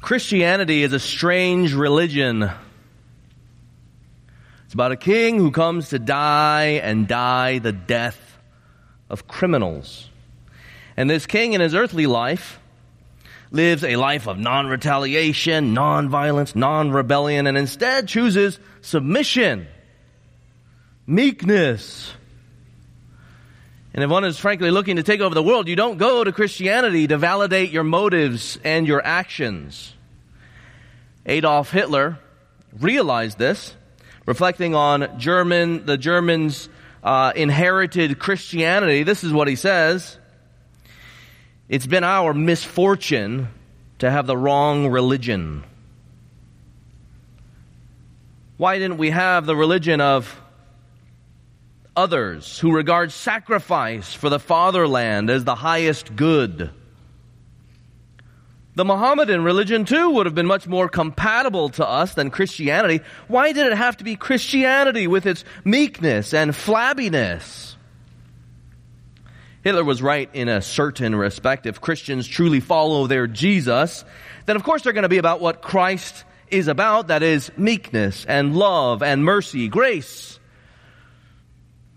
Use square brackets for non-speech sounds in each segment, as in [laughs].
Christianity is a strange religion. It's about a king who comes to die and die the death of criminals. And this king in his earthly life lives a life of non-retaliation, non-violence, non-rebellion, and instead chooses submission, meekness. And if one is frankly looking to take over the world, you don't go to Christianity to validate your motives and your actions. Adolf Hitler realized this, reflecting on German, the Germans' uh, inherited Christianity. This is what he says. It's been our misfortune to have the wrong religion. Why didn't we have the religion of others who regard sacrifice for the fatherland as the highest good? The Mohammedan religion too would have been much more compatible to us than Christianity. Why did it have to be Christianity with its meekness and flabbiness? Hitler was right in a certain respect. If Christians truly follow their Jesus, then of course they're going to be about what Christ is about. That is meekness and love and mercy, grace,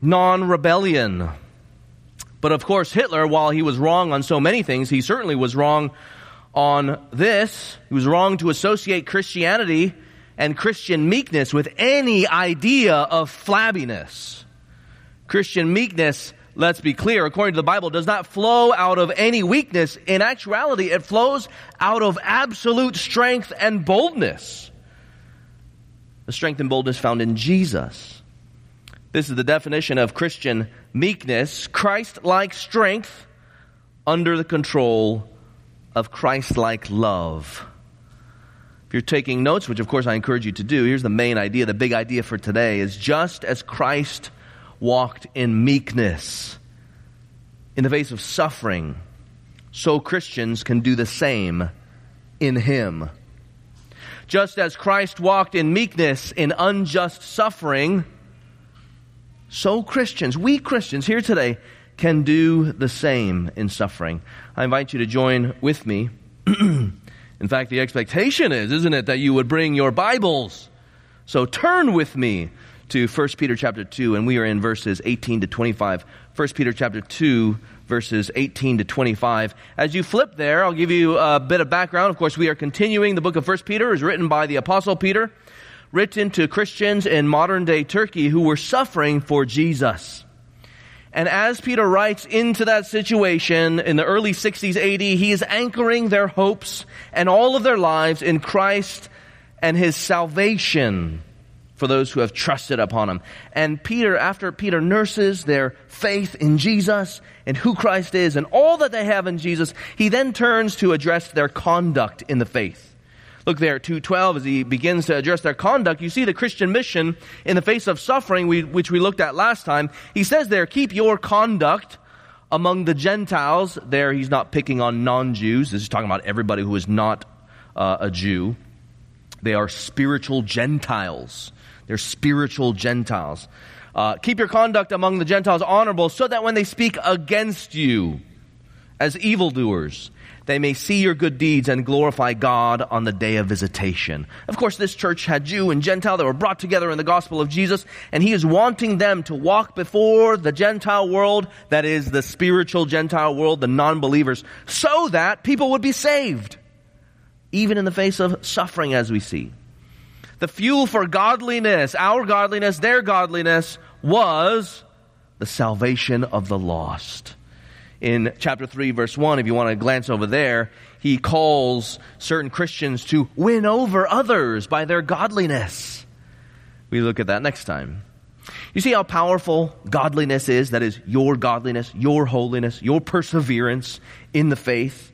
non-rebellion. But of course Hitler, while he was wrong on so many things, he certainly was wrong on this. He was wrong to associate Christianity and Christian meekness with any idea of flabbiness. Christian meekness, let's be clear, according to the Bible, does not flow out of any weakness. In actuality, it flows out of absolute strength and boldness. The strength and boldness found in Jesus. This is the definition of Christian meekness, Christ-like strength under the control of Christ-like love. If you're taking notes, which of course I encourage you to do, here's the main idea, the big idea for today is just as Christ walked in meekness in the face of suffering, so Christians can do the same in Him. Just as Christ walked in meekness in unjust suffering, so Christians, we Christians here today, can do the same in suffering. I invite you to join with me. [clears throat] in fact, the expectation is, isn't it, that you would bring your Bibles. So turn with me to 1 Peter chapter 2, and we are in verses 18 to 25. 1 Peter chapter 2, verses 18 to 25. As you flip there, I'll give you a bit of background. Of course, we are continuing the book of 1 Peter, is written by the Apostle Peter, written to Christians in modern day Turkey who were suffering for Jesus. And as Peter writes into that situation in the early 60s AD, he is anchoring their hopes and all of their lives in Christ and his salvation for those who have trusted upon him. And Peter, after Peter nurses their faith in Jesus and who Christ is and all that they have in Jesus, he then turns to address their conduct in the faith. Look there, 212, as he begins to address their conduct, you see the Christian mission in the face of suffering, we, which we looked at last time. He says there, keep your conduct among the Gentiles. There, he's not picking on non-Jews. This is talking about everybody who is not uh, a Jew. They are spiritual Gentiles. They're spiritual Gentiles. Uh, keep your conduct among the Gentiles honorable so that when they speak against you as evildoers, they may see your good deeds and glorify God on the day of visitation. Of course, this church had Jew and Gentile that were brought together in the gospel of Jesus, and he is wanting them to walk before the Gentile world, that is the spiritual Gentile world, the non-believers, so that people would be saved, even in the face of suffering as we see. The fuel for godliness, our godliness, their godliness, was the salvation of the lost in chapter 3 verse 1, if you want to glance over there, he calls certain Christians to win over others by their godliness. We look at that next time. You see how powerful godliness is? That is your godliness, your holiness, your perseverance in the faith.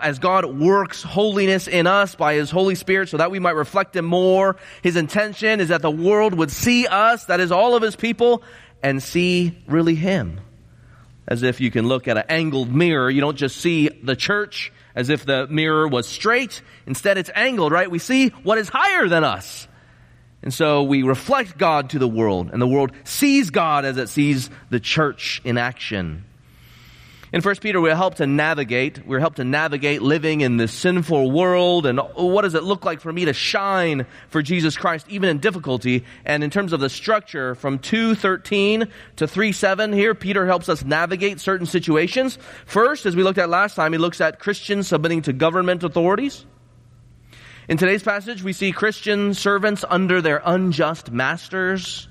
As God works holiness in us by His Holy Spirit so that we might reflect Him more, His intention is that the world would see us, that is all of His people, and see really Him as if you can look at an angled mirror. You don't just see the church as if the mirror was straight. Instead, it's angled, right? We see what is higher than us. And so we reflect God to the world, and the world sees God as it sees the church in action. In 1 Peter, we're helped to navigate. We're helped to navigate living in this sinful world and what does it look like for me to shine for Jesus Christ even in difficulty. And in terms of the structure from 2.13 to 3.7 here, Peter helps us navigate certain situations. First, as we looked at last time, he looks at Christians submitting to government authorities. In today's passage, we see Christian servants under their unjust masters.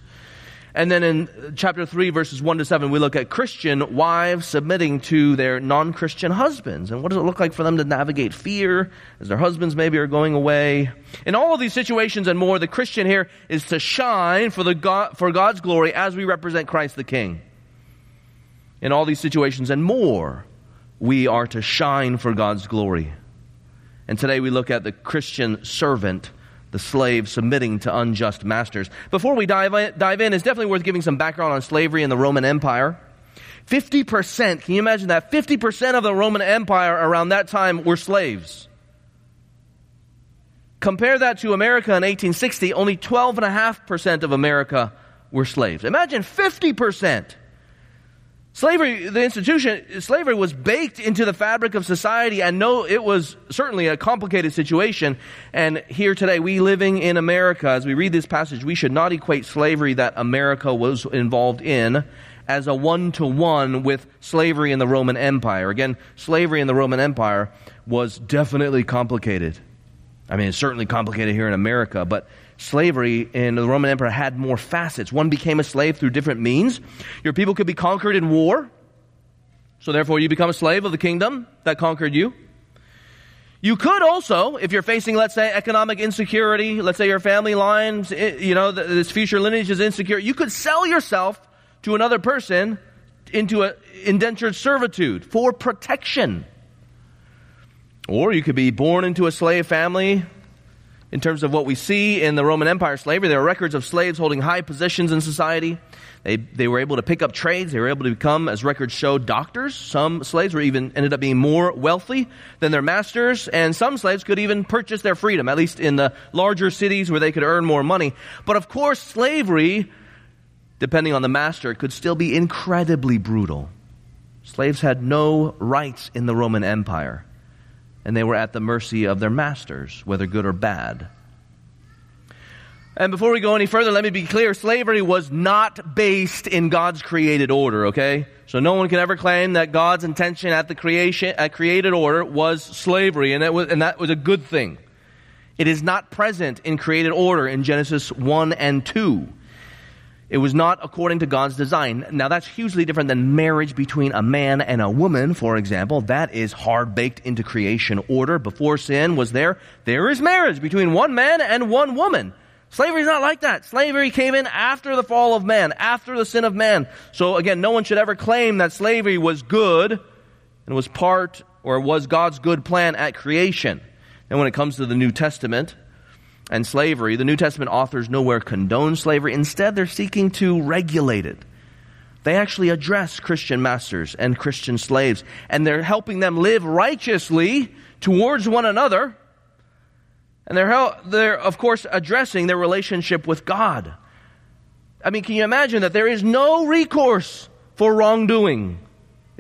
And then in chapter 3, verses 1 to 7, we look at Christian wives submitting to their non Christian husbands. And what does it look like for them to navigate fear as their husbands maybe are going away? In all of these situations and more, the Christian here is to shine for, the God, for God's glory as we represent Christ the King. In all these situations and more, we are to shine for God's glory. And today we look at the Christian servant the slave submitting to unjust masters. Before we dive in, dive in, it's definitely worth giving some background on slavery in the Roman Empire. 50%, can you imagine that? 50% of the Roman Empire around that time were slaves. Compare that to America in 1860, only 12.5% of America were slaves. Imagine 50%. Slavery, the institution, slavery was baked into the fabric of society and no, it was certainly a complicated situation. And here today, we living in America, as we read this passage, we should not equate slavery that America was involved in as a one to one with slavery in the Roman Empire. Again, slavery in the Roman Empire was definitely complicated. I mean, it's certainly complicated here in America, but slavery in the Roman Empire had more facets. One became a slave through different means. Your people could be conquered in war. So therefore you become a slave of the kingdom that conquered you. You could also, if you're facing, let's say, economic insecurity, let's say your family lines, eh, you know, this future lineage is insecure, you could sell yourself to another person into an indentured servitude for protection. Or you could be born into a slave family, in terms of what we see in the Roman Empire slavery. There are records of slaves holding high positions in society. They, they were able to pick up trades. They were able to become, as records show, doctors. Some slaves were even ended up being more wealthy than their masters, and some slaves could even purchase their freedom, at least in the larger cities where they could earn more money. But of course, slavery, depending on the master, could still be incredibly brutal. Slaves had no rights in the Roman Empire and they were at the mercy of their masters, whether good or bad. And before we go any further, let me be clear slavery was not based in God's created order, okay? So no one can ever claim that God's intention at the creation, at created order was slavery, and, was, and that was a good thing. It is not present in created order in Genesis 1 and 2. It was not according to God's design. Now that's hugely different than marriage between a man and a woman, for example. That is hard baked into creation order. Before sin was there, there is marriage between one man and one woman. Slavery is not like that. Slavery came in after the fall of man, after the sin of man. So again, no one should ever claim that slavery was good and was part or was God's good plan at creation. And when it comes to the New Testament, and slavery, the New Testament authors nowhere condone slavery. Instead, they're seeking to regulate it. They actually address Christian masters and Christian slaves, and they're helping them live righteously towards one another. And they're, they're, of course, addressing their relationship with God. I mean, can you imagine that there is no recourse for wrongdoing?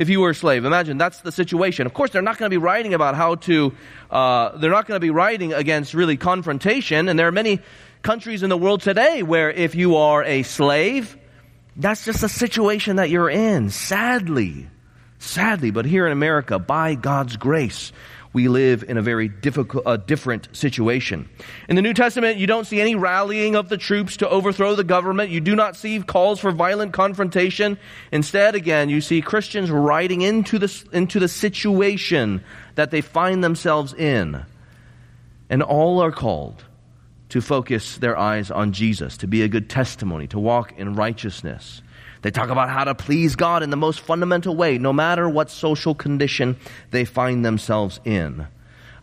If you were a slave. Imagine that's the situation. Of course, they're not going to be writing about how to, uh, they're not going to be writing against really confrontation. And there are many countries in the world today where if you are a slave, that's just a situation that you're in. Sadly. Sadly. But here in America, by God's grace, we live in a very difficult, uh, different situation. In the New Testament, you don't see any rallying of the troops to overthrow the government. You do not see calls for violent confrontation. Instead, again, you see Christians riding into the, into the situation that they find themselves in. And all are called to focus their eyes on Jesus, to be a good testimony, to walk in righteousness. They talk about how to please God in the most fundamental way, no matter what social condition they find themselves in.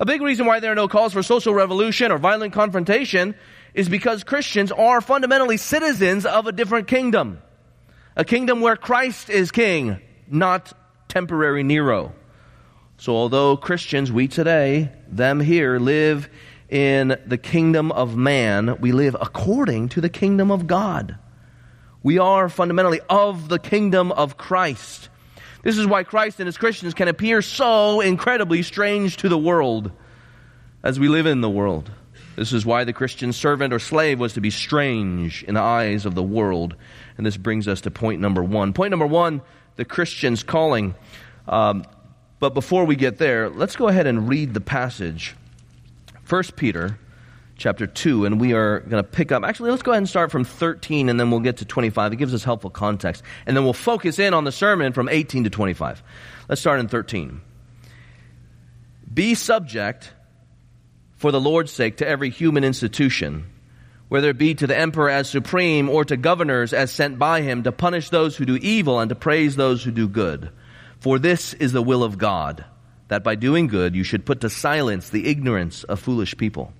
A big reason why there are no calls for social revolution or violent confrontation is because Christians are fundamentally citizens of a different kingdom. A kingdom where Christ is king, not temporary Nero. So although Christians, we today, them here, live in the kingdom of man, we live according to the kingdom of God. We are fundamentally of the kingdom of Christ. This is why Christ and his Christians can appear so incredibly strange to the world as we live in the world. This is why the Christian servant or slave was to be strange in the eyes of the world. And this brings us to point number one. Point number one the Christian's calling. Um, but before we get there, let's go ahead and read the passage. 1 Peter chapter 2, and we are going to pick up. Actually, let's go ahead and start from 13, and then we'll get to 25. It gives us helpful context. And then we'll focus in on the sermon from 18 to 25. Let's start in 13. Be subject for the Lord's sake to every human institution, whether it be to the emperor as supreme or to governors as sent by him to punish those who do evil and to praise those who do good. For this is the will of God, that by doing good you should put to silence the ignorance of foolish people.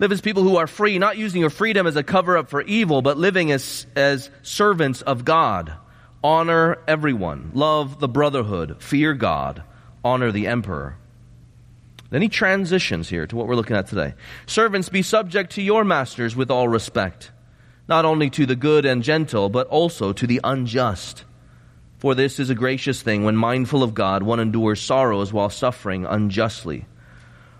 Live as people who are free, not using your freedom as a cover up for evil, but living as, as servants of God. Honor everyone. Love the brotherhood. Fear God. Honor the emperor. Then he transitions here to what we're looking at today. Servants, be subject to your masters with all respect, not only to the good and gentle, but also to the unjust. For this is a gracious thing when mindful of God, one endures sorrows while suffering unjustly.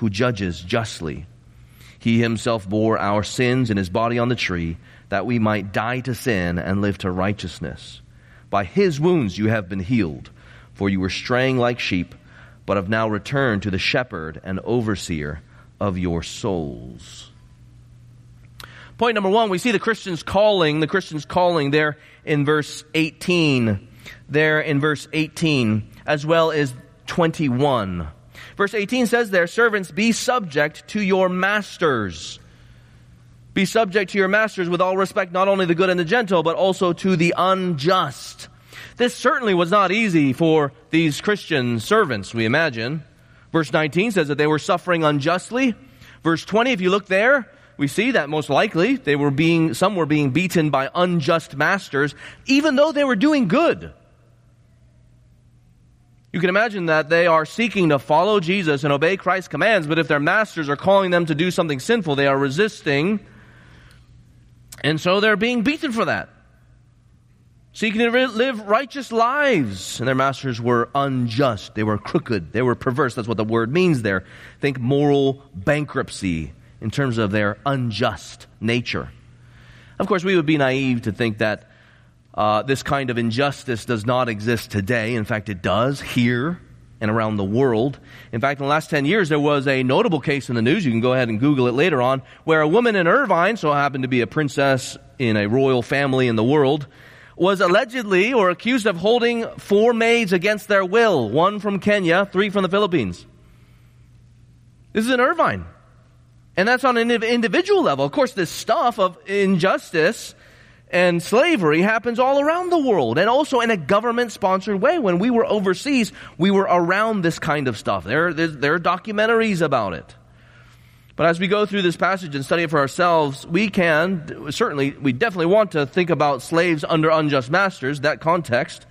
who judges justly. He himself bore our sins in his body on the tree, that we might die to sin and live to righteousness. By his wounds you have been healed, for you were straying like sheep but have now returned to the shepherd and overseer of your souls. Point number one, we see the Christian's calling, the Christian's calling there in verse 18, there in verse 18, as well as 21. Verse 18 says there, servants, be subject to your masters. Be subject to your masters with all respect, not only the good and the gentle, but also to the unjust. This certainly was not easy for these Christian servants, we imagine. Verse 19 says that they were suffering unjustly. Verse 20, if you look there, we see that most likely they were being, some were being beaten by unjust masters, even though they were doing good. You can imagine that they are seeking to follow Jesus and obey Christ's commands, but if their masters are calling them to do something sinful, they are resisting, and so they're being beaten for that seeking to live righteous lives. And their masters were unjust. They were crooked. They were perverse. That's what the word means there. Think moral bankruptcy in terms of their unjust nature. Of course, we would be naive to think that uh, this kind of injustice does not exist today. In fact, it does here and around the world. In fact, in the last 10 years, there was a notable case in the news. You can go ahead and Google it later on, where a woman in Irvine, so happened to be a princess in a royal family in the world, was allegedly or accused of holding four maids against their will, one from Kenya, three from the Philippines. This is in Irvine. And that's on an individual level. Of course, this stuff of injustice and slavery happens all around the world and also in a government sponsored way. When we were overseas, we were around this kind of stuff. There, there are documentaries about it. But as we go through this passage and study it for ourselves, we can, certainly, we definitely want to think about slaves under unjust masters, that context,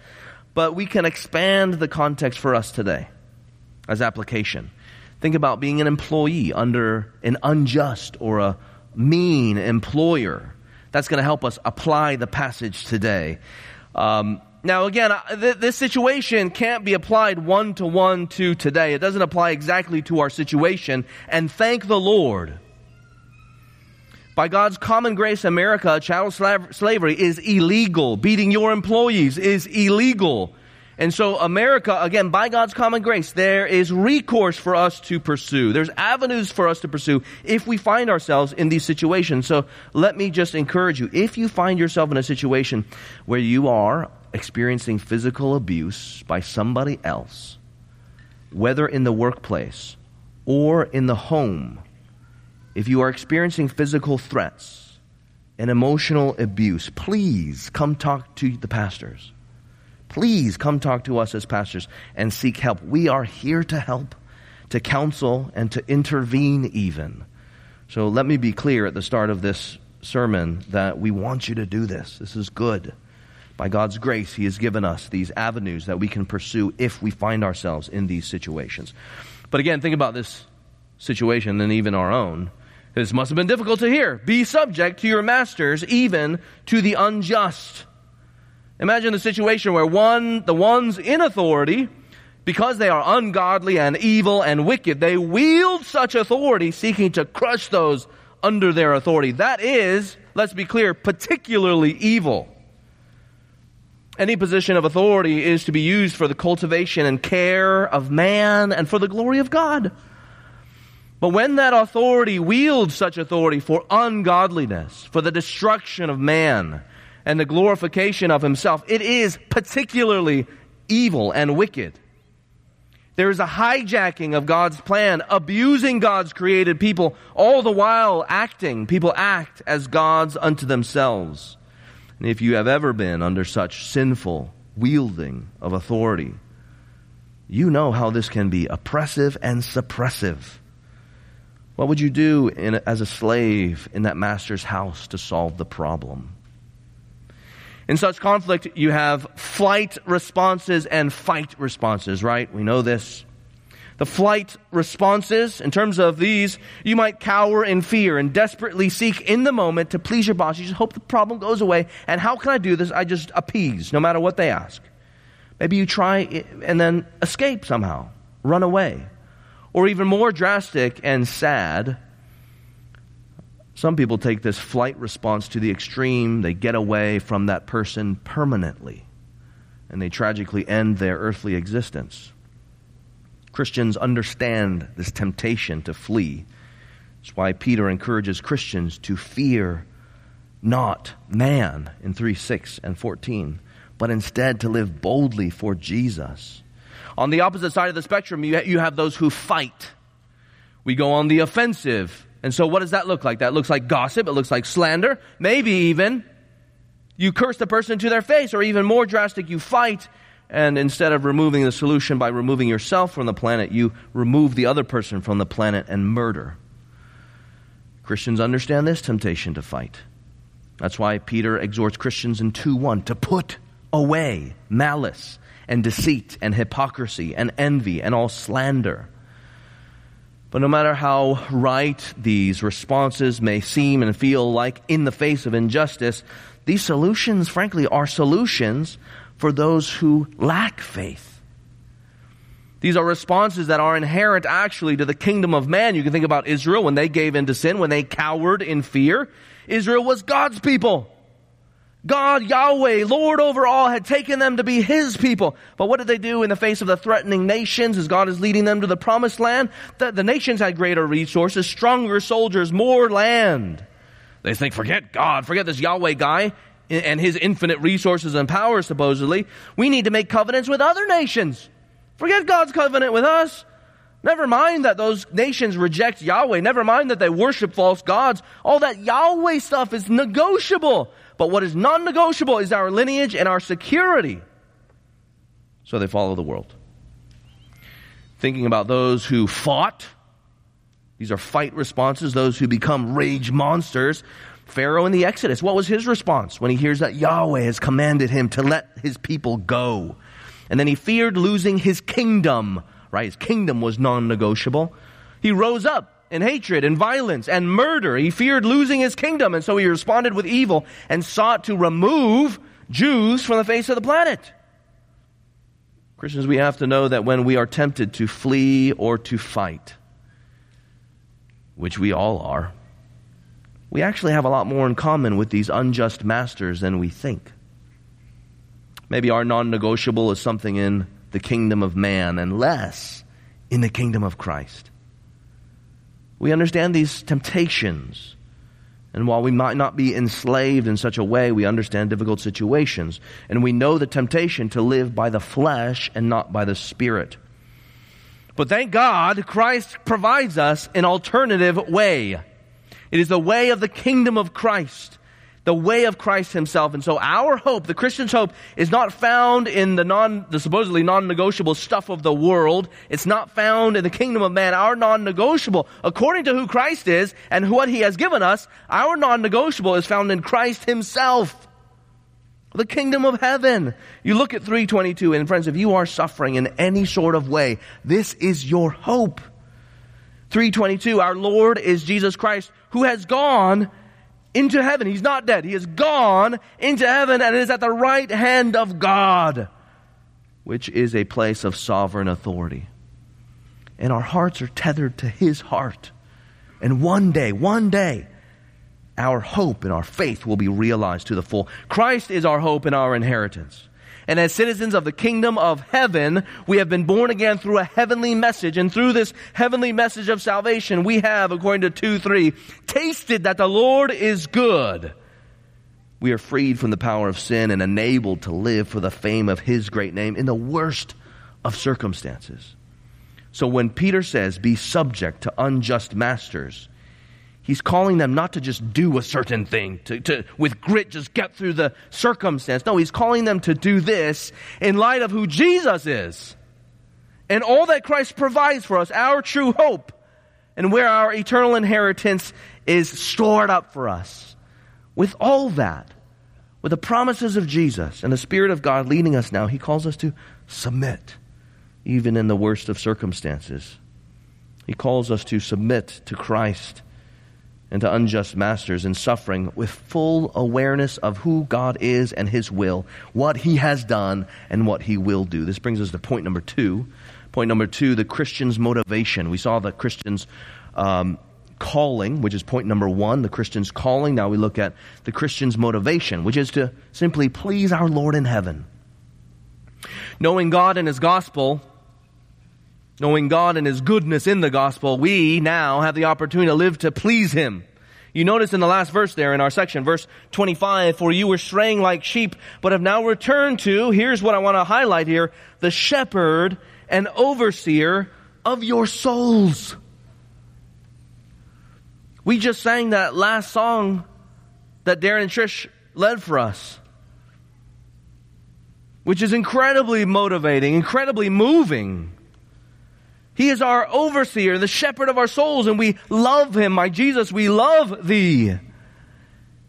but we can expand the context for us today as application. Think about being an employee under an unjust or a mean employer. That's going to help us apply the passage today. Um, now, again, this situation can't be applied one to one to today. It doesn't apply exactly to our situation. And thank the Lord. By God's common grace, America, chattel slavery is illegal. Beating your employees is illegal. And so, America, again, by God's common grace, there is recourse for us to pursue. There's avenues for us to pursue if we find ourselves in these situations. So, let me just encourage you. If you find yourself in a situation where you are experiencing physical abuse by somebody else, whether in the workplace or in the home, if you are experiencing physical threats and emotional abuse, please come talk to the pastors. Please come talk to us as pastors and seek help. We are here to help, to counsel, and to intervene even. So let me be clear at the start of this sermon that we want you to do this. This is good. By God's grace, He has given us these avenues that we can pursue if we find ourselves in these situations. But again, think about this situation and even our own. This must have been difficult to hear. Be subject to your masters, even to the unjust. Imagine the situation where one, the ones in authority, because they are ungodly and evil and wicked, they wield such authority seeking to crush those under their authority. That is, let's be clear, particularly evil. Any position of authority is to be used for the cultivation and care of man and for the glory of God. But when that authority wields such authority for ungodliness, for the destruction of man, and the glorification of himself, it is particularly evil and wicked. There is a hijacking of God's plan, abusing God's created people, all the while acting. People act as gods unto themselves. And if you have ever been under such sinful wielding of authority, you know how this can be oppressive and suppressive. What would you do in, as a slave in that master's house to solve the problem? In such conflict, you have flight responses and fight responses, right? We know this. The flight responses, in terms of these, you might cower in fear and desperately seek in the moment to please your boss. You just hope the problem goes away. And how can I do this? I just appease, no matter what they ask. Maybe you try and then escape somehow, run away. Or even more drastic and sad, some people take this flight response to the extreme. They get away from that person permanently, and they tragically end their earthly existence. Christians understand this temptation to flee. That's why Peter encourages Christians to fear not man in 3 6 and 14, but instead to live boldly for Jesus. On the opposite side of the spectrum, you, you have those who fight. We go on the offensive. And so, what does that look like? That looks like gossip, it looks like slander, maybe even you curse the person to their face, or even more drastic, you fight and instead of removing the solution by removing yourself from the planet, you remove the other person from the planet and murder. Christians understand this temptation to fight. That's why Peter exhorts Christians in 2 1 to put away malice and deceit and hypocrisy and envy and all slander. But no matter how right these responses may seem and feel like in the face of injustice, these solutions, frankly, are solutions for those who lack faith. These are responses that are inherent actually to the kingdom of man. You can think about Israel when they gave in to sin, when they cowered in fear. Israel was God's people. God, Yahweh, Lord over all, had taken them to be His people. But what did they do in the face of the threatening nations as God is leading them to the promised land? The, the nations had greater resources, stronger soldiers, more land. They think, forget God, forget this Yahweh guy and his infinite resources and power, supposedly, we need to make covenants with other nations. Forget God's covenant with us. Never mind that those nations reject Yahweh. Never mind that they worship false gods. All that Yahweh stuff is negotiable. But what is non negotiable is our lineage and our security. So they follow the world. Thinking about those who fought, these are fight responses, those who become rage monsters. Pharaoh in the Exodus, what was his response when he hears that Yahweh has commanded him to let his people go? And then he feared losing his kingdom, right? His kingdom was non negotiable. He rose up in hatred and violence and murder. He feared losing his kingdom, and so he responded with evil and sought to remove Jews from the face of the planet. Christians, we have to know that when we are tempted to flee or to fight, which we all are, we actually have a lot more in common with these unjust masters than we think. Maybe our non negotiable is something in the kingdom of man and less in the kingdom of Christ. We understand these temptations. And while we might not be enslaved in such a way, we understand difficult situations. And we know the temptation to live by the flesh and not by the spirit. But thank God, Christ provides us an alternative way. It is the way of the kingdom of Christ. The way of Christ himself. And so our hope, the Christian's hope, is not found in the non, the supposedly non-negotiable stuff of the world. It's not found in the kingdom of man. Our non-negotiable, according to who Christ is and what he has given us, our non-negotiable is found in Christ himself. The kingdom of heaven. You look at 322 and friends, if you are suffering in any sort of way, this is your hope. 322, our Lord is Jesus Christ who has gone into heaven. He's not dead. He has gone into heaven and is at the right hand of God, which is a place of sovereign authority. And our hearts are tethered to His heart. And one day, one day, our hope and our faith will be realized to the full. Christ is our hope and our inheritance. And as citizens of the kingdom of heaven, we have been born again through a heavenly message. And through this heavenly message of salvation, we have, according to 2 3, tasted that the Lord is good. We are freed from the power of sin and enabled to live for the fame of His great name in the worst of circumstances. So when Peter says, be subject to unjust masters, He's calling them not to just do a certain thing, to, to, with grit, just get through the circumstance. No, he's calling them to do this in light of who Jesus is and all that Christ provides for us, our true hope, and where our eternal inheritance is stored up for us. With all that, with the promises of Jesus and the Spirit of God leading us now, he calls us to submit, even in the worst of circumstances. He calls us to submit to Christ and to unjust masters in suffering with full awareness of who God is and His will, what He has done, and what He will do. This brings us to point number two. Point number two the Christian's motivation. We saw the Christian's um, calling, which is point number one, the Christian's calling. Now we look at the Christian's motivation, which is to simply please our Lord in heaven. Knowing God and His gospel Knowing God and His goodness in the gospel, we now have the opportunity to live to please Him. You notice in the last verse there in our section, verse 25, for you were straying like sheep, but have now returned to, here's what I want to highlight here, the shepherd and overseer of your souls. We just sang that last song that Darren and Trish led for us, which is incredibly motivating, incredibly moving. He is our overseer, the shepherd of our souls, and we love him. My Jesus, we love thee.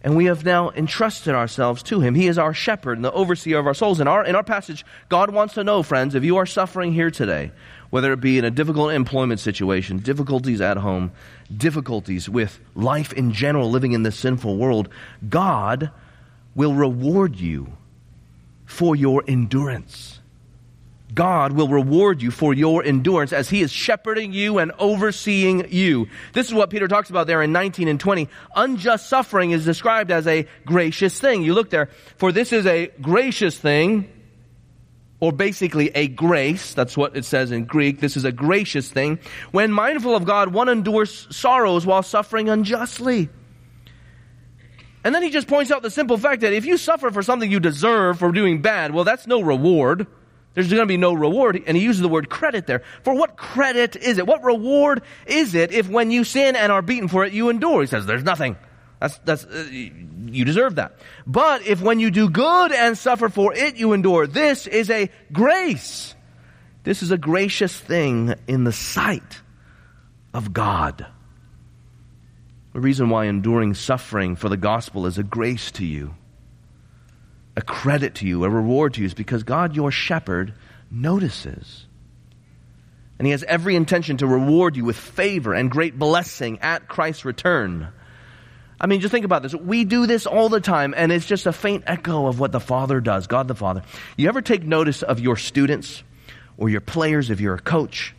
And we have now entrusted ourselves to him. He is our shepherd and the overseer of our souls. In our, in our passage, God wants to know, friends, if you are suffering here today, whether it be in a difficult employment situation, difficulties at home, difficulties with life in general, living in this sinful world, God will reward you for your endurance. God will reward you for your endurance as He is shepherding you and overseeing you. This is what Peter talks about there in 19 and 20. Unjust suffering is described as a gracious thing. You look there, for this is a gracious thing, or basically a grace. That's what it says in Greek. This is a gracious thing. When mindful of God, one endures sorrows while suffering unjustly. And then he just points out the simple fact that if you suffer for something you deserve for doing bad, well, that's no reward. There's going to be no reward. And he uses the word credit there. For what credit is it? What reward is it if when you sin and are beaten for it, you endure? He says, there's nothing. That's, that's, uh, you deserve that. But if when you do good and suffer for it, you endure, this is a grace. This is a gracious thing in the sight of God. The reason why enduring suffering for the gospel is a grace to you a credit to you, a reward to you, is because God, your shepherd, notices. And he has every intention to reward you with favor and great blessing at Christ's return. I mean, just think about this. We do this all the time, and it's just a faint echo of what the Father does, God the Father. You ever take notice of your students or your players if you're a coach?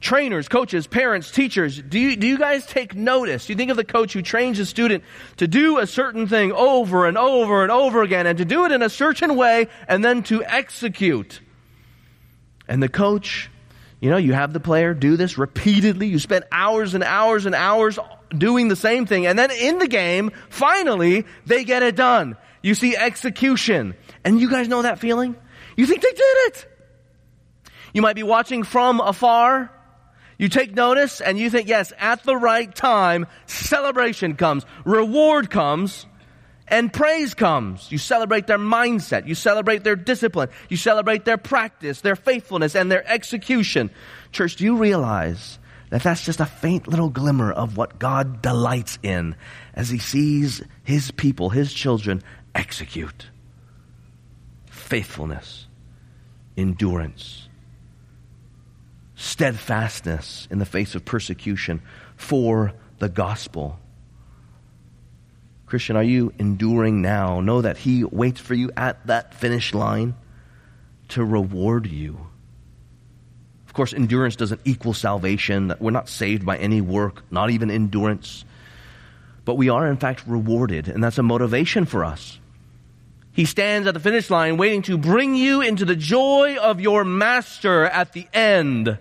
Trainers, coaches, parents, teachers, do you, do you guys take notice? Do you think of the coach who trains a student to do a certain thing over and over and over again and to do it in a certain way and then to execute? And the coach, you know, you have the player do this repeatedly. You spend hours and hours and hours doing the same thing. And then in the game, finally, they get it done. You see execution. And you guys know that feeling? You think they did it. You might be watching from afar You take notice and you think, yes, at the right time, celebration comes, reward comes, and praise comes. You celebrate their mindset. You celebrate their discipline. You celebrate their practice, their faithfulness, and their execution. Church, do you realize that that's just a faint little glimmer of what God delights in as He sees His people, His children, execute? Faithfulness, endurance, steadfastness in the face of persecution for the gospel. Christian, are you enduring now? Know that He waits for you at that finish line to reward you. Of course, endurance doesn't equal salvation. We're not saved by any work, not even endurance. But we are, in fact, rewarded, and that's a motivation for us. He stands at the finish line waiting to bring you into the joy of your master at the end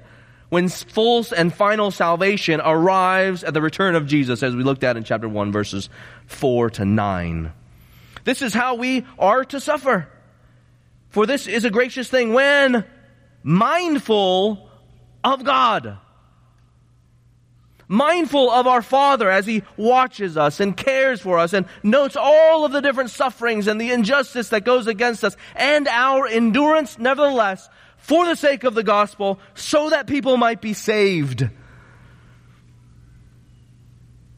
when full and final salvation arrives at the return of Jesus, as we looked at in chapter 1, verses 4 to 9. This is how we are to suffer. For this is a gracious thing when mindful of God. Mindful of our Father as He watches us and cares for us and notes all of the different sufferings and the injustice that goes against us and our endurance, nevertheless, for the sake of the gospel, so that people might be saved.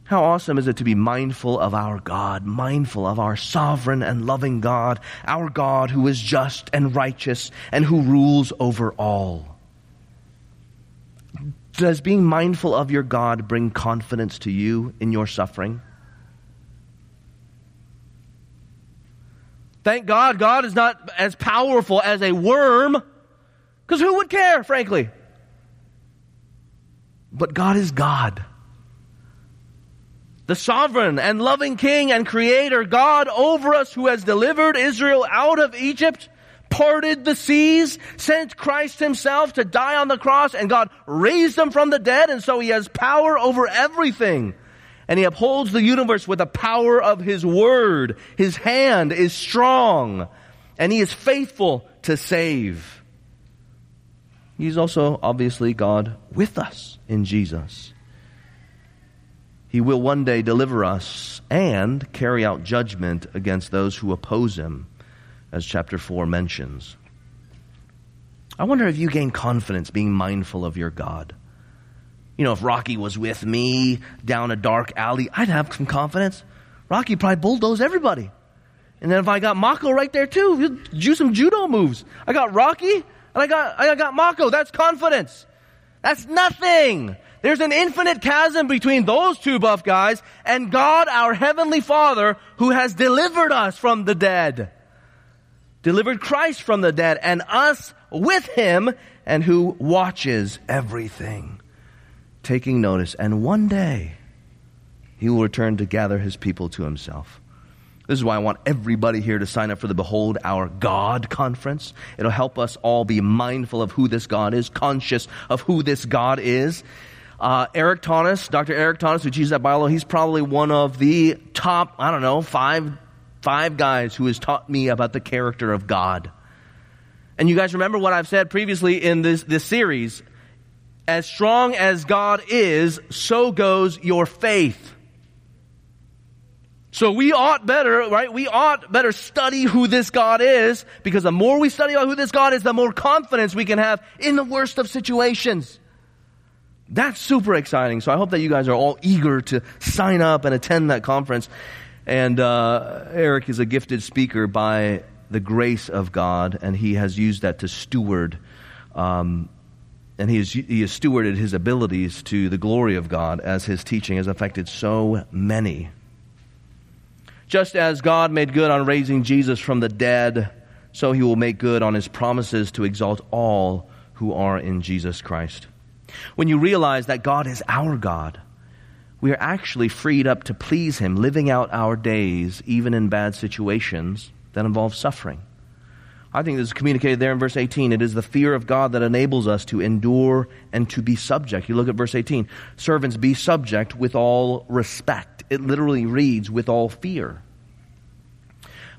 How awesome is it to be mindful of our God, mindful of our sovereign and loving God, our God who is just and righteous and who rules over all. Does being mindful of your God bring confidence to you in your suffering? Thank God, God is not as powerful as a worm, because who would care, frankly? But God is God the sovereign and loving King and Creator, God over us who has delivered Israel out of Egypt, parted the seas, sent Christ Himself to die on the cross, and God raised Him from the dead, and so He has power over everything. And He upholds the universe with the power of His Word. His hand is strong, and He is faithful to save. He's also obviously God with us in Jesus. He will one day deliver us and carry out judgment against those who oppose him, as chapter 4 mentions. I wonder if you gain confidence being mindful of your God. You know, if Rocky was with me down a dark alley, I'd have some confidence. Rocky probably bulldoze everybody. And then if I got Mako right there too, do some judo moves. I got Rocky and I got, I got Mako. That's confidence. That's nothing. There's an infinite chasm between those two buff guys and God, our Heavenly Father, who has delivered us from the dead. Delivered Christ from the dead and us with Him and who watches everything. Taking notice. And one day, He will return to gather His people to Himself. This is why I want everybody here to sign up for the Behold Our God conference. It'll help us all be mindful of who this God is, conscious of who this God is. Uh, Eric Thomas, Dr. Eric Thomas, who teaches at Bible, he's probably one of the top, I don't know, five, five guys who has taught me about the character of God. And you guys remember what I've said previously in this, this series. As strong as God is, so goes your faith. So we ought better, right? We ought better study who this God is because the more we study about who this God is, the more confidence we can have in the worst of situations. That's super exciting. So I hope that you guys are all eager to sign up and attend that conference. And uh, Eric is a gifted speaker by the grace of God, and he has used that to steward, um, and he has, he has stewarded his abilities to the glory of God as his teaching has affected so many. Just as God made good on raising Jesus from the dead, so he will make good on his promises to exalt all who are in Jesus Christ. When you realize that God is our God, we are actually freed up to please Him, living out our days, even in bad situations that involve suffering. I think this is communicated there in verse 18. It is the fear of God that enables us to endure and to be subject. You look at verse 18. Servants, be subject with all respect. It literally reads, with all fear.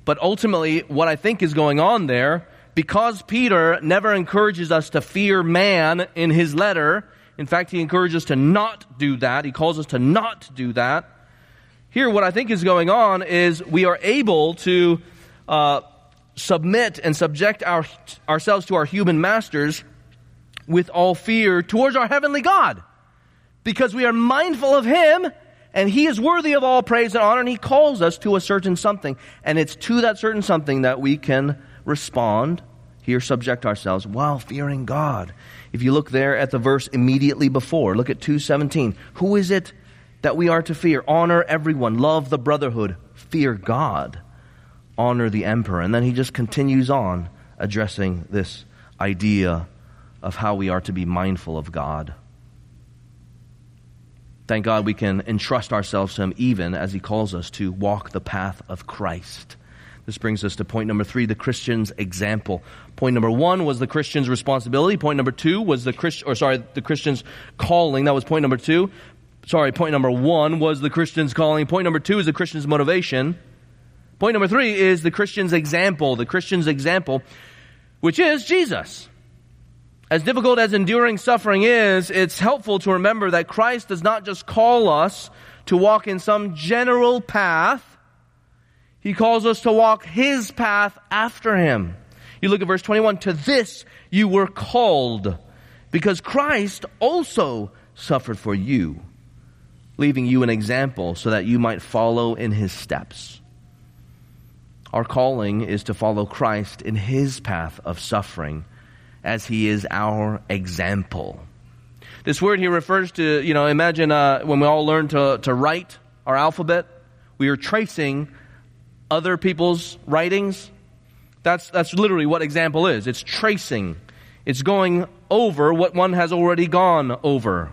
But ultimately, what I think is going on there because Peter never encourages us to fear man in his letter, In fact, he encourages us to not do that. He calls us to not do that. Here, what I think is going on is we are able to uh, submit and subject our, ourselves to our human masters with all fear towards our heavenly God because we are mindful of Him and He is worthy of all praise and honor and He calls us to a certain something. And it's to that certain something that we can respond, here subject ourselves while fearing God. If you look there at the verse immediately before, look at 217. Who is it that we are to fear? Honor everyone, love the brotherhood, fear God, honor the emperor. And then he just continues on addressing this idea of how we are to be mindful of God. Thank God we can entrust ourselves to Him even as He calls us to walk the path of Christ. This brings us to point number three, the Christian's example. Point number one was the Christian's responsibility. Point number two was the Christ, or sorry, the Christian's calling. That was point number two. Sorry, point number one was the Christian's calling. Point number two is the Christian's motivation. Point number three is the Christian's example. The Christian's example, which is Jesus. As difficult as enduring suffering is, it's helpful to remember that Christ does not just call us to walk in some general path. He calls us to walk His path after Him. You look at verse 21, to this you were called, because Christ also suffered for you, leaving you an example so that you might follow in His steps. Our calling is to follow Christ in His path of suffering as he is our example. This word here refers to, you know, imagine uh, when we all learn to, to write our alphabet, we are tracing other people's writings. That's, that's literally what example is. It's tracing. It's going over what one has already gone over.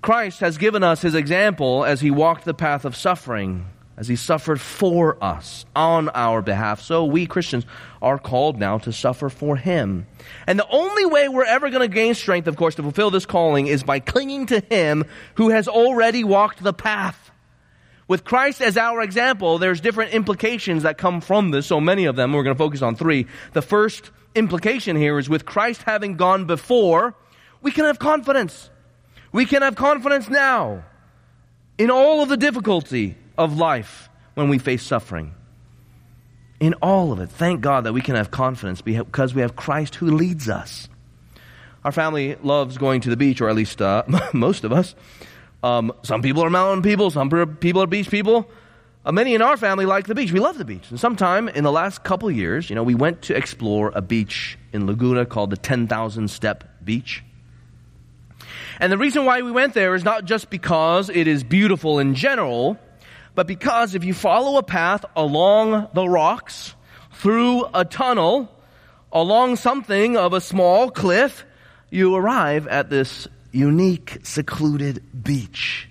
Christ has given us his example as he walked the path of suffering as he suffered for us on our behalf. So we Christians are called now to suffer for him. And the only way we're ever going to gain strength, of course, to fulfill this calling is by clinging to him who has already walked the path. With Christ as our example, there's different implications that come from this. So many of them, we're going to focus on three. The first implication here is with Christ having gone before, we can have confidence. We can have confidence now in all of the difficulty of life when we face suffering. In all of it, thank God that we can have confidence because we have Christ who leads us. Our family loves going to the beach, or at least uh, [laughs] most of us. Um, some people are mountain people, some people are beach people. Uh, many in our family like the beach. We love the beach. And sometime in the last couple years, you know, we went to explore a beach in Laguna called the 10,000 Step Beach. And the reason why we went there is not just because it is beautiful in general, but because if you follow a path along the rocks, through a tunnel, along something of a small cliff, you arrive at this unique, secluded beach.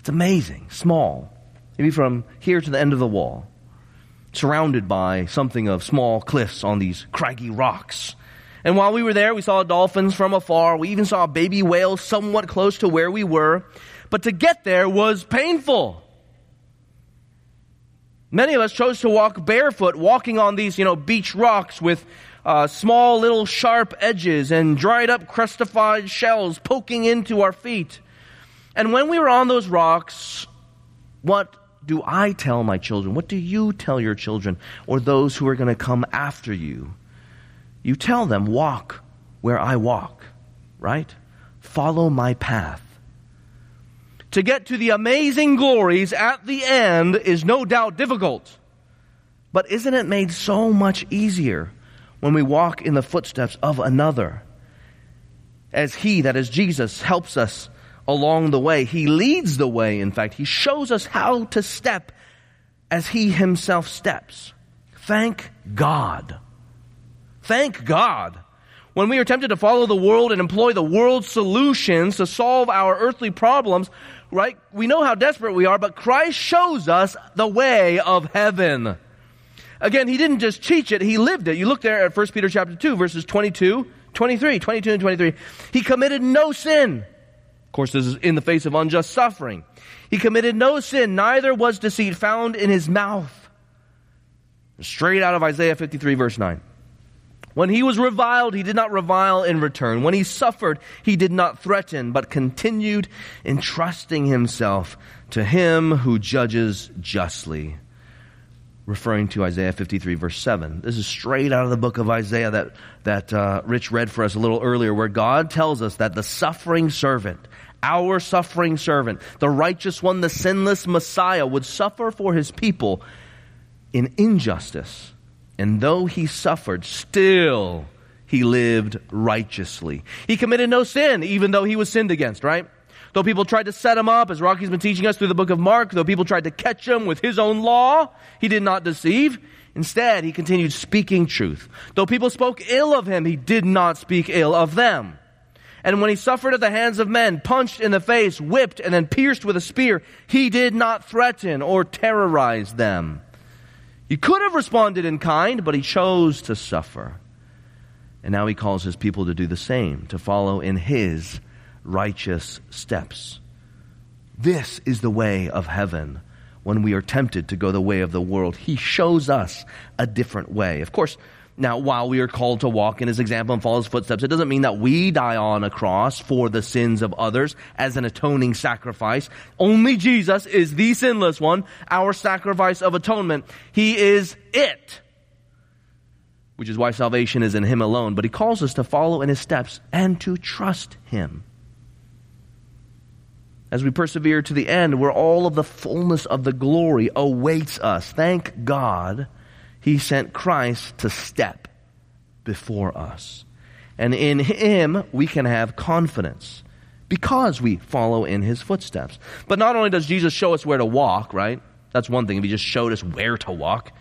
It's amazing, small, maybe from here to the end of the wall, surrounded by something of small cliffs on these craggy rocks. And while we were there, we saw dolphins from afar. We even saw a baby whale somewhat close to where we were. But to get there was painful. Many of us chose to walk barefoot, walking on these, you know, beach rocks with uh, small little sharp edges and dried up crustified shells poking into our feet. And when we were on those rocks, what do I tell my children? What do you tell your children or those who are going to come after you? You tell them, walk where I walk, right? Follow my path to get to the amazing glories at the end is no doubt difficult. But isn't it made so much easier when we walk in the footsteps of another? As He, that is Jesus, helps us along the way. He leads the way, in fact. He shows us how to step as He Himself steps. Thank God. Thank God. When we are tempted to follow the world and employ the world's solutions to solve our earthly problems, right? We know how desperate we are, but Christ shows us the way of heaven. Again, he didn't just teach it, he lived it. You look there at 1 Peter chapter 2, verses 22, 23, 22 and 23. He committed no sin. Of course, this is in the face of unjust suffering. He committed no sin, neither was deceit found in his mouth. Straight out of Isaiah 53, verse 9. When he was reviled, he did not revile in return. When he suffered, he did not threaten, but continued entrusting himself to him who judges justly. Referring to Isaiah 53, verse 7. This is straight out of the book of Isaiah that, that uh, Rich read for us a little earlier, where God tells us that the suffering servant, our suffering servant, the righteous one, the sinless Messiah, would suffer for his people in injustice and though he suffered, still he lived righteously. He committed no sin, even though he was sinned against, right? Though people tried to set him up, as Rocky's been teaching us through the book of Mark, though people tried to catch him with his own law, he did not deceive. Instead, he continued speaking truth. Though people spoke ill of him, he did not speak ill of them. And when he suffered at the hands of men, punched in the face, whipped, and then pierced with a spear, he did not threaten or terrorize them. He could have responded in kind, but he chose to suffer. And now he calls his people to do the same, to follow in his righteous steps. This is the way of heaven when we are tempted to go the way of the world. He shows us a different way. Of course, now, while we are called to walk in his example and follow his footsteps, it doesn't mean that we die on a cross for the sins of others as an atoning sacrifice. Only Jesus is the sinless one, our sacrifice of atonement. He is it. Which is why salvation is in him alone. But he calls us to follow in his steps and to trust him. As we persevere to the end, where all of the fullness of the glory awaits us. Thank God he sent Christ to step before us. And in Him, we can have confidence because we follow in His footsteps. But not only does Jesus show us where to walk, right? That's one thing. If He just showed us where to walk,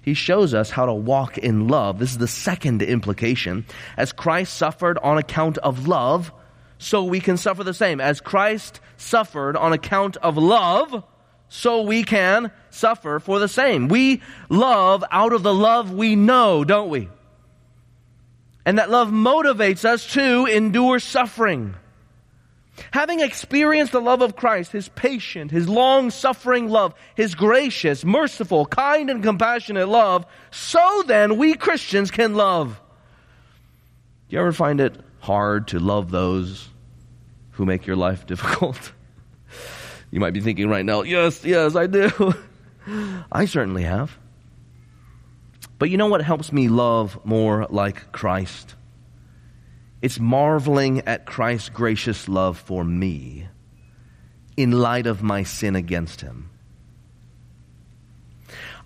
He shows us how to walk in love. This is the second implication. As Christ suffered on account of love, so we can suffer the same. As Christ suffered on account of love, so we can suffer for the same. We love out of the love we know, don't we? And that love motivates us to endure suffering. Having experienced the love of Christ, His patient, His long suffering love, His gracious, merciful, kind, and compassionate love, so then we Christians can love. Do you ever find it hard to love those who make your life [laughs] difficult? You might be thinking right now, yes, yes, I do. [laughs] I certainly have. But you know what helps me love more like Christ? It's marveling at Christ's gracious love for me in light of my sin against him.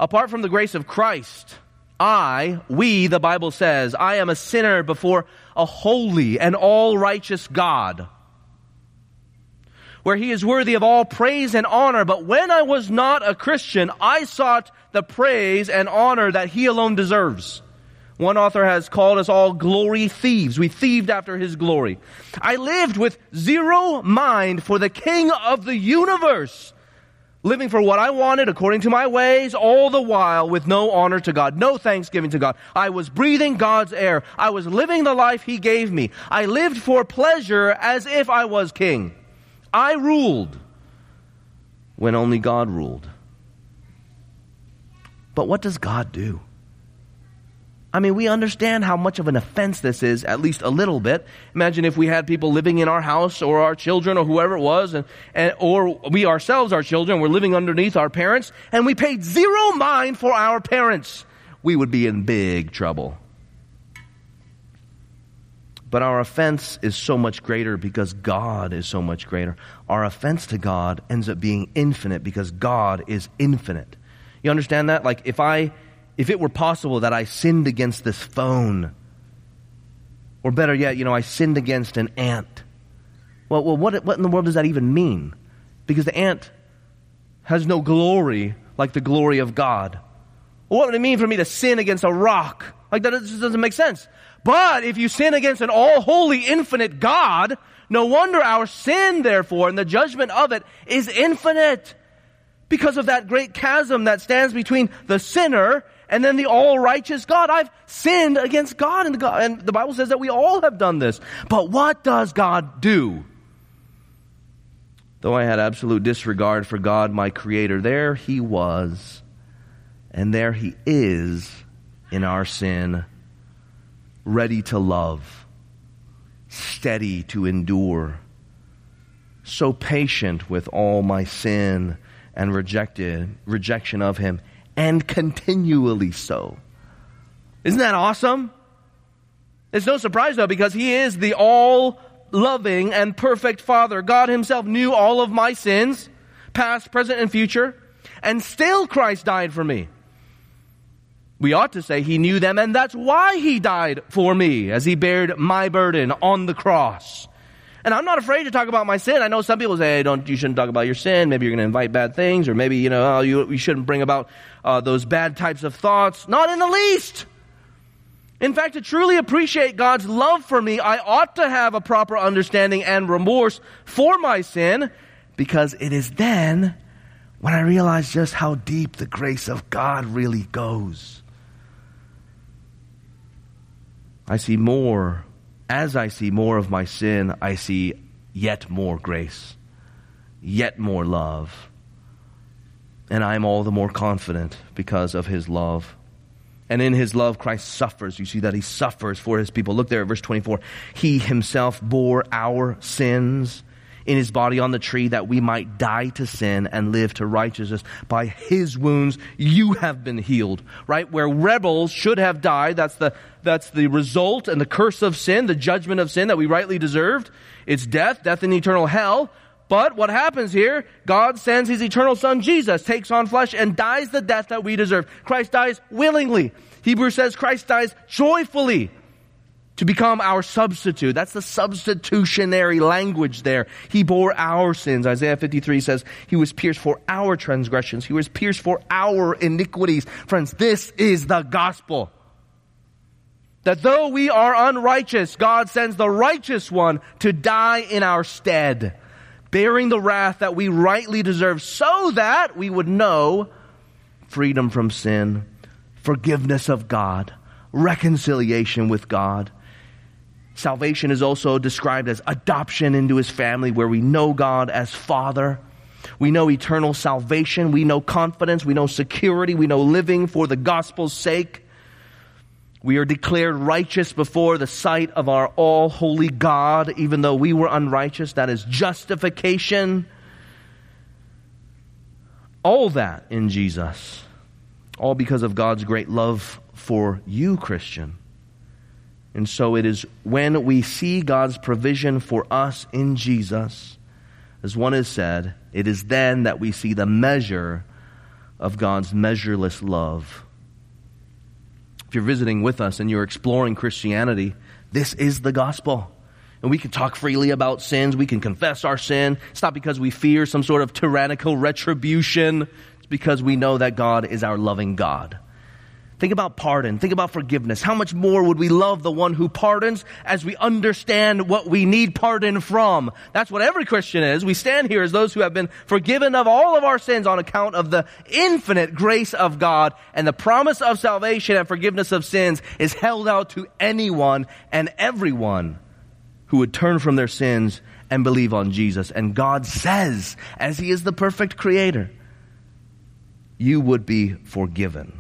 Apart from the grace of Christ, I, we, the Bible says, I am a sinner before a holy and all righteous God where he is worthy of all praise and honor. But when I was not a Christian, I sought the praise and honor that he alone deserves. One author has called us all glory thieves. We thieved after his glory. I lived with zero mind for the king of the universe, living for what I wanted according to my ways, all the while with no honor to God, no thanksgiving to God. I was breathing God's air. I was living the life he gave me. I lived for pleasure as if I was king. I ruled when only God ruled. But what does God do? I mean, we understand how much of an offense this is, at least a little bit. Imagine if we had people living in our house or our children or whoever it was, and, and, or we ourselves, our children, were living underneath our parents, and we paid zero mind for our parents. We would be in big trouble. But our offense is so much greater because God is so much greater. Our offense to God ends up being infinite because God is infinite. You understand that? Like if I if it were possible that I sinned against this phone, or better yet, you know, I sinned against an ant. Well, well what, what in the world does that even mean? Because the ant has no glory like the glory of God. What would it mean for me to sin against a rock? Like that just doesn't make sense. But if you sin against an all holy, infinite God, no wonder our sin, therefore, and the judgment of it is infinite. Because of that great chasm that stands between the sinner and then the all righteous God. I've sinned against God and, God and the Bible says that we all have done this. But what does God do? Though I had absolute disregard for God, my creator, there he was, and there he is in our sin ready to love, steady to endure, so patient with all my sin and rejected rejection of him, and continually so. Isn't that awesome? It's no surprise though, because he is the all loving and perfect Father. God himself knew all of my sins, past, present, and future, and still Christ died for me. We ought to say he knew them and that's why he died for me as he bared my burden on the cross. And I'm not afraid to talk about my sin. I know some people say, hey, don't, you shouldn't talk about your sin. Maybe you're going to invite bad things, or maybe, you know, oh, you, you shouldn't bring about uh, those bad types of thoughts. Not in the least. In fact, to truly appreciate God's love for me, I ought to have a proper understanding and remorse for my sin, because it is then when I realize just how deep the grace of God really goes. I see more. As I see more of my sin, I see yet more grace, yet more love. And I am all the more confident because of his love. And in his love, Christ suffers. You see that he suffers for his people. Look there at verse 24. He himself bore our sins in his body on the tree that we might die to sin and live to righteousness. By his wounds you have been healed. Right? Where rebels should have died, that's the, that's the result and the curse of sin, the judgment of sin that we rightly deserved. It's death, death in eternal hell. But what happens here? God sends his eternal son Jesus, takes on flesh and dies the death that we deserve. Christ dies willingly. Hebrews says Christ dies joyfully to become our substitute. That's the substitutionary language there. He bore our sins. Isaiah 53 says he was pierced for our transgressions. He was pierced for our iniquities. Friends, this is the gospel. That though we are unrighteous, God sends the righteous one to die in our stead, bearing the wrath that we rightly deserve so that we would know freedom from sin, forgiveness of God, reconciliation with God, Salvation is also described as adoption into his family where we know God as Father. We know eternal salvation. We know confidence. We know security. We know living for the gospel's sake. We are declared righteous before the sight of our all holy God, even though we were unrighteous. That is justification. All that in Jesus. All because of God's great love for you, Christian. And so it is when we see God's provision for us in Jesus, as one has said, it is then that we see the measure of God's measureless love. If you're visiting with us and you're exploring Christianity, this is the gospel. And we can talk freely about sins. We can confess our sin. It's not because we fear some sort of tyrannical retribution. It's because we know that God is our loving God. Think about pardon. Think about forgiveness. How much more would we love the one who pardons as we understand what we need pardon from? That's what every Christian is. We stand here as those who have been forgiven of all of our sins on account of the infinite grace of God and the promise of salvation and forgiveness of sins is held out to anyone and everyone who would turn from their sins and believe on Jesus. And God says, as He is the perfect creator, you would be forgiven.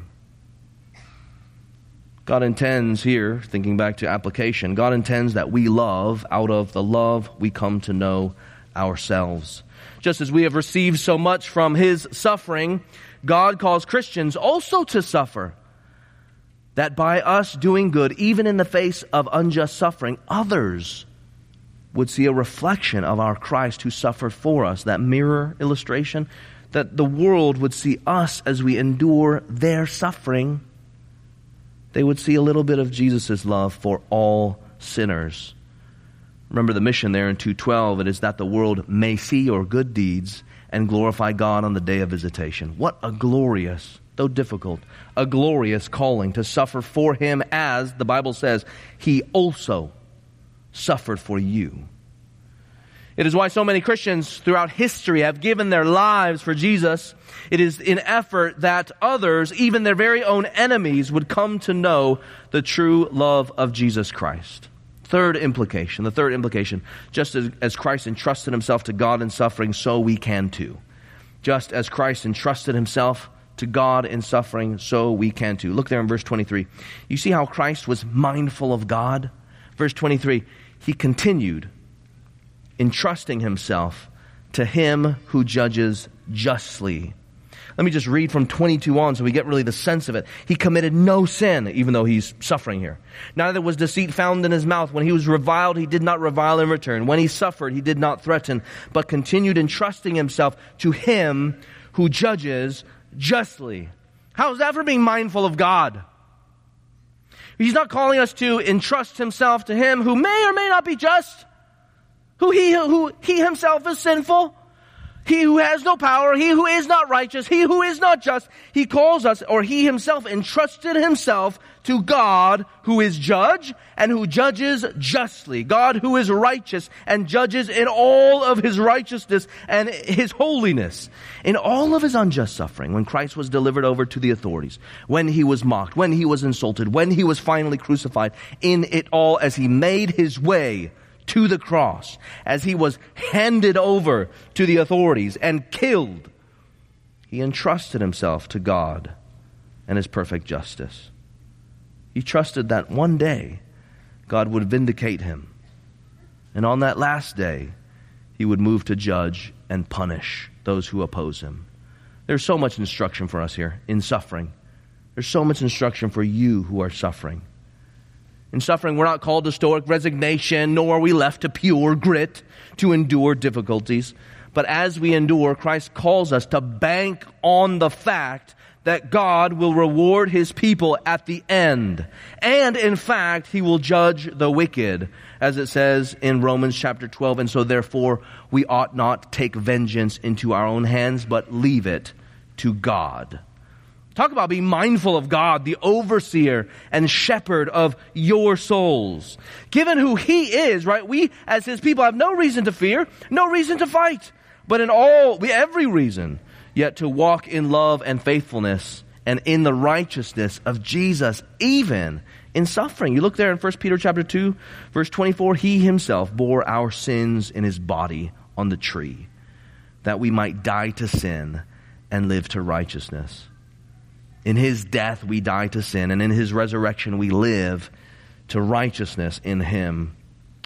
God intends here, thinking back to application, God intends that we love out of the love we come to know ourselves. Just as we have received so much from His suffering, God calls Christians also to suffer. That by us doing good, even in the face of unjust suffering, others would see a reflection of our Christ who suffered for us. That mirror illustration, that the world would see us as we endure their suffering they would see a little bit of Jesus' love for all sinners. Remember the mission there in 212 it is that the world may see your good deeds and glorify God on the day of visitation. What a glorious, though difficult, a glorious calling to suffer for him as the Bible says he also suffered for you. It is why so many Christians throughout history have given their lives for Jesus. It is in effort that others, even their very own enemies, would come to know the true love of Jesus Christ. Third implication, the third implication, just as, as Christ entrusted himself to God in suffering, so we can too. Just as Christ entrusted himself to God in suffering, so we can too. Look there in verse 23. You see how Christ was mindful of God? Verse 23 He continued entrusting himself to him who judges justly. Let me just read from 22 on so we get really the sense of it. He committed no sin, even though he's suffering here. Neither was deceit found in his mouth. When he was reviled, he did not revile in return. When he suffered, he did not threaten, but continued entrusting himself to him who judges justly. How is that for being mindful of God? He's not calling us to entrust himself to him who may or may not be just who he, who he himself is sinful, he who has no power, he who is not righteous, he who is not just, he calls us, or he himself entrusted himself to God who is judge and who judges justly. God who is righteous and judges in all of his righteousness and his holiness. In all of his unjust suffering, when Christ was delivered over to the authorities, when he was mocked, when he was insulted, when he was finally crucified, in it all as he made his way to the cross, as he was handed over to the authorities and killed, he entrusted himself to God and his perfect justice. He trusted that one day God would vindicate him. And on that last day, he would move to judge and punish those who oppose him. There's so much instruction for us here in suffering. There's so much instruction for you who are suffering. In suffering, we're not called to stoic resignation, nor are we left to pure grit to endure difficulties. But as we endure, Christ calls us to bank on the fact that God will reward his people at the end. And in fact, he will judge the wicked, as it says in Romans chapter 12. And so therefore, we ought not take vengeance into our own hands, but leave it to God. Talk about being mindful of God, the overseer and shepherd of your souls. Given who He is, right, we as His people have no reason to fear, no reason to fight, but in all, we every reason, yet to walk in love and faithfulness and in the righteousness of Jesus, even in suffering. You look there in 1 Peter chapter 2, verse 24, He Himself bore our sins in His body on the tree, that we might die to sin and live to righteousness. In his death, we die to sin, and in his resurrection, we live to righteousness in him.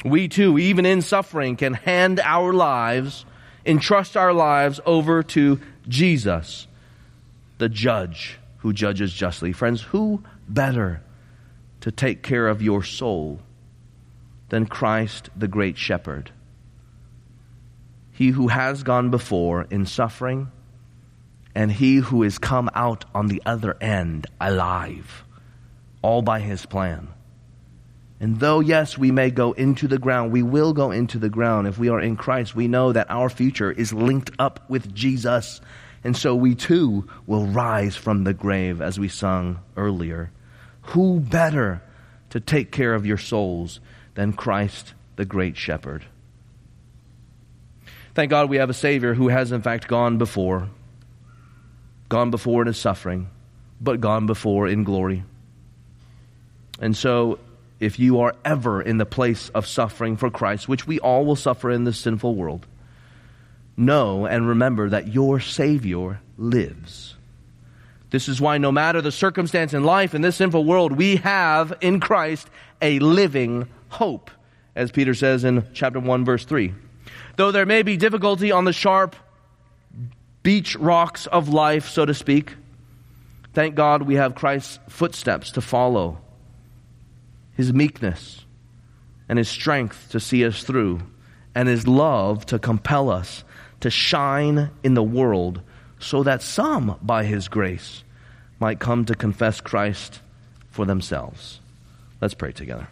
We too, even in suffering, can hand our lives, entrust our lives over to Jesus, the judge who judges justly. Friends, who better to take care of your soul than Christ, the great shepherd? He who has gone before in suffering and he who is come out on the other end alive, all by his plan. And though, yes, we may go into the ground, we will go into the ground. If we are in Christ, we know that our future is linked up with Jesus. And so we too will rise from the grave, as we sung earlier. Who better to take care of your souls than Christ, the great shepherd? Thank God we have a Savior who has, in fact, gone before gone before in his suffering, but gone before in glory. And so, if you are ever in the place of suffering for Christ, which we all will suffer in this sinful world, know and remember that your Savior lives. This is why, no matter the circumstance in life in this sinful world, we have in Christ a living hope, as Peter says in chapter 1, verse 3. Though there may be difficulty on the sharp beach rocks of life, so to speak. Thank God we have Christ's footsteps to follow, His meekness and His strength to see us through, and His love to compel us to shine in the world so that some, by His grace, might come to confess Christ for themselves. Let's pray together.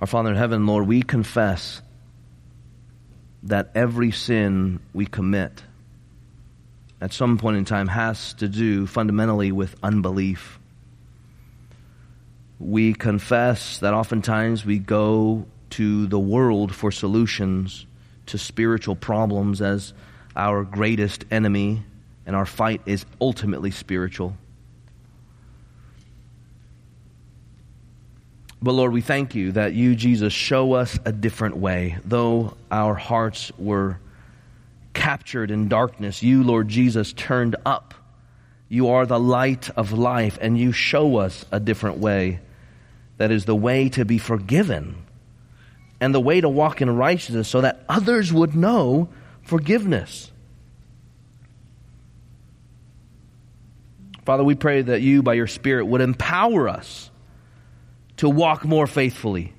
Our Father in heaven, Lord, we confess that every sin we commit at some point in time has to do fundamentally with unbelief. We confess that oftentimes we go to the world for solutions to spiritual problems as our greatest enemy, and our fight is ultimately spiritual. But Lord, we thank you that you, Jesus, show us a different way. Though our hearts were captured in darkness, you, Lord Jesus, turned up. You are the light of life, and you show us a different way. That is the way to be forgiven and the way to walk in righteousness so that others would know forgiveness. Father, we pray that you, by your Spirit, would empower us to walk more faithfully.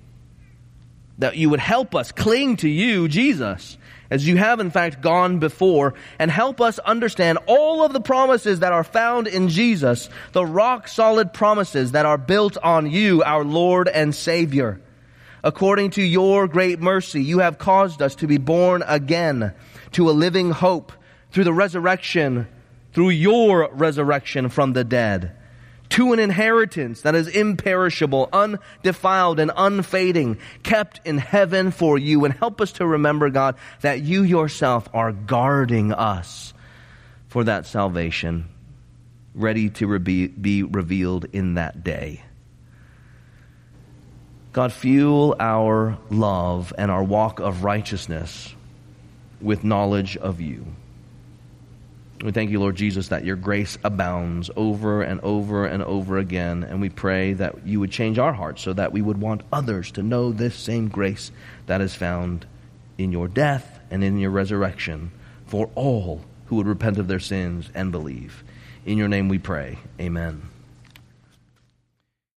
That you would help us cling to you, Jesus, as you have in fact gone before, and help us understand all of the promises that are found in Jesus, the rock solid promises that are built on you, our Lord and Savior. According to your great mercy, you have caused us to be born again to a living hope through the resurrection, through your resurrection from the dead to an inheritance that is imperishable, undefiled, and unfading, kept in heaven for you. And help us to remember, God, that you yourself are guarding us for that salvation, ready to be revealed in that day. God, fuel our love and our walk of righteousness with knowledge of you. We thank you, Lord Jesus, that your grace abounds over and over and over again. And we pray that you would change our hearts so that we would want others to know this same grace that is found in your death and in your resurrection for all who would repent of their sins and believe. In your name we pray. Amen.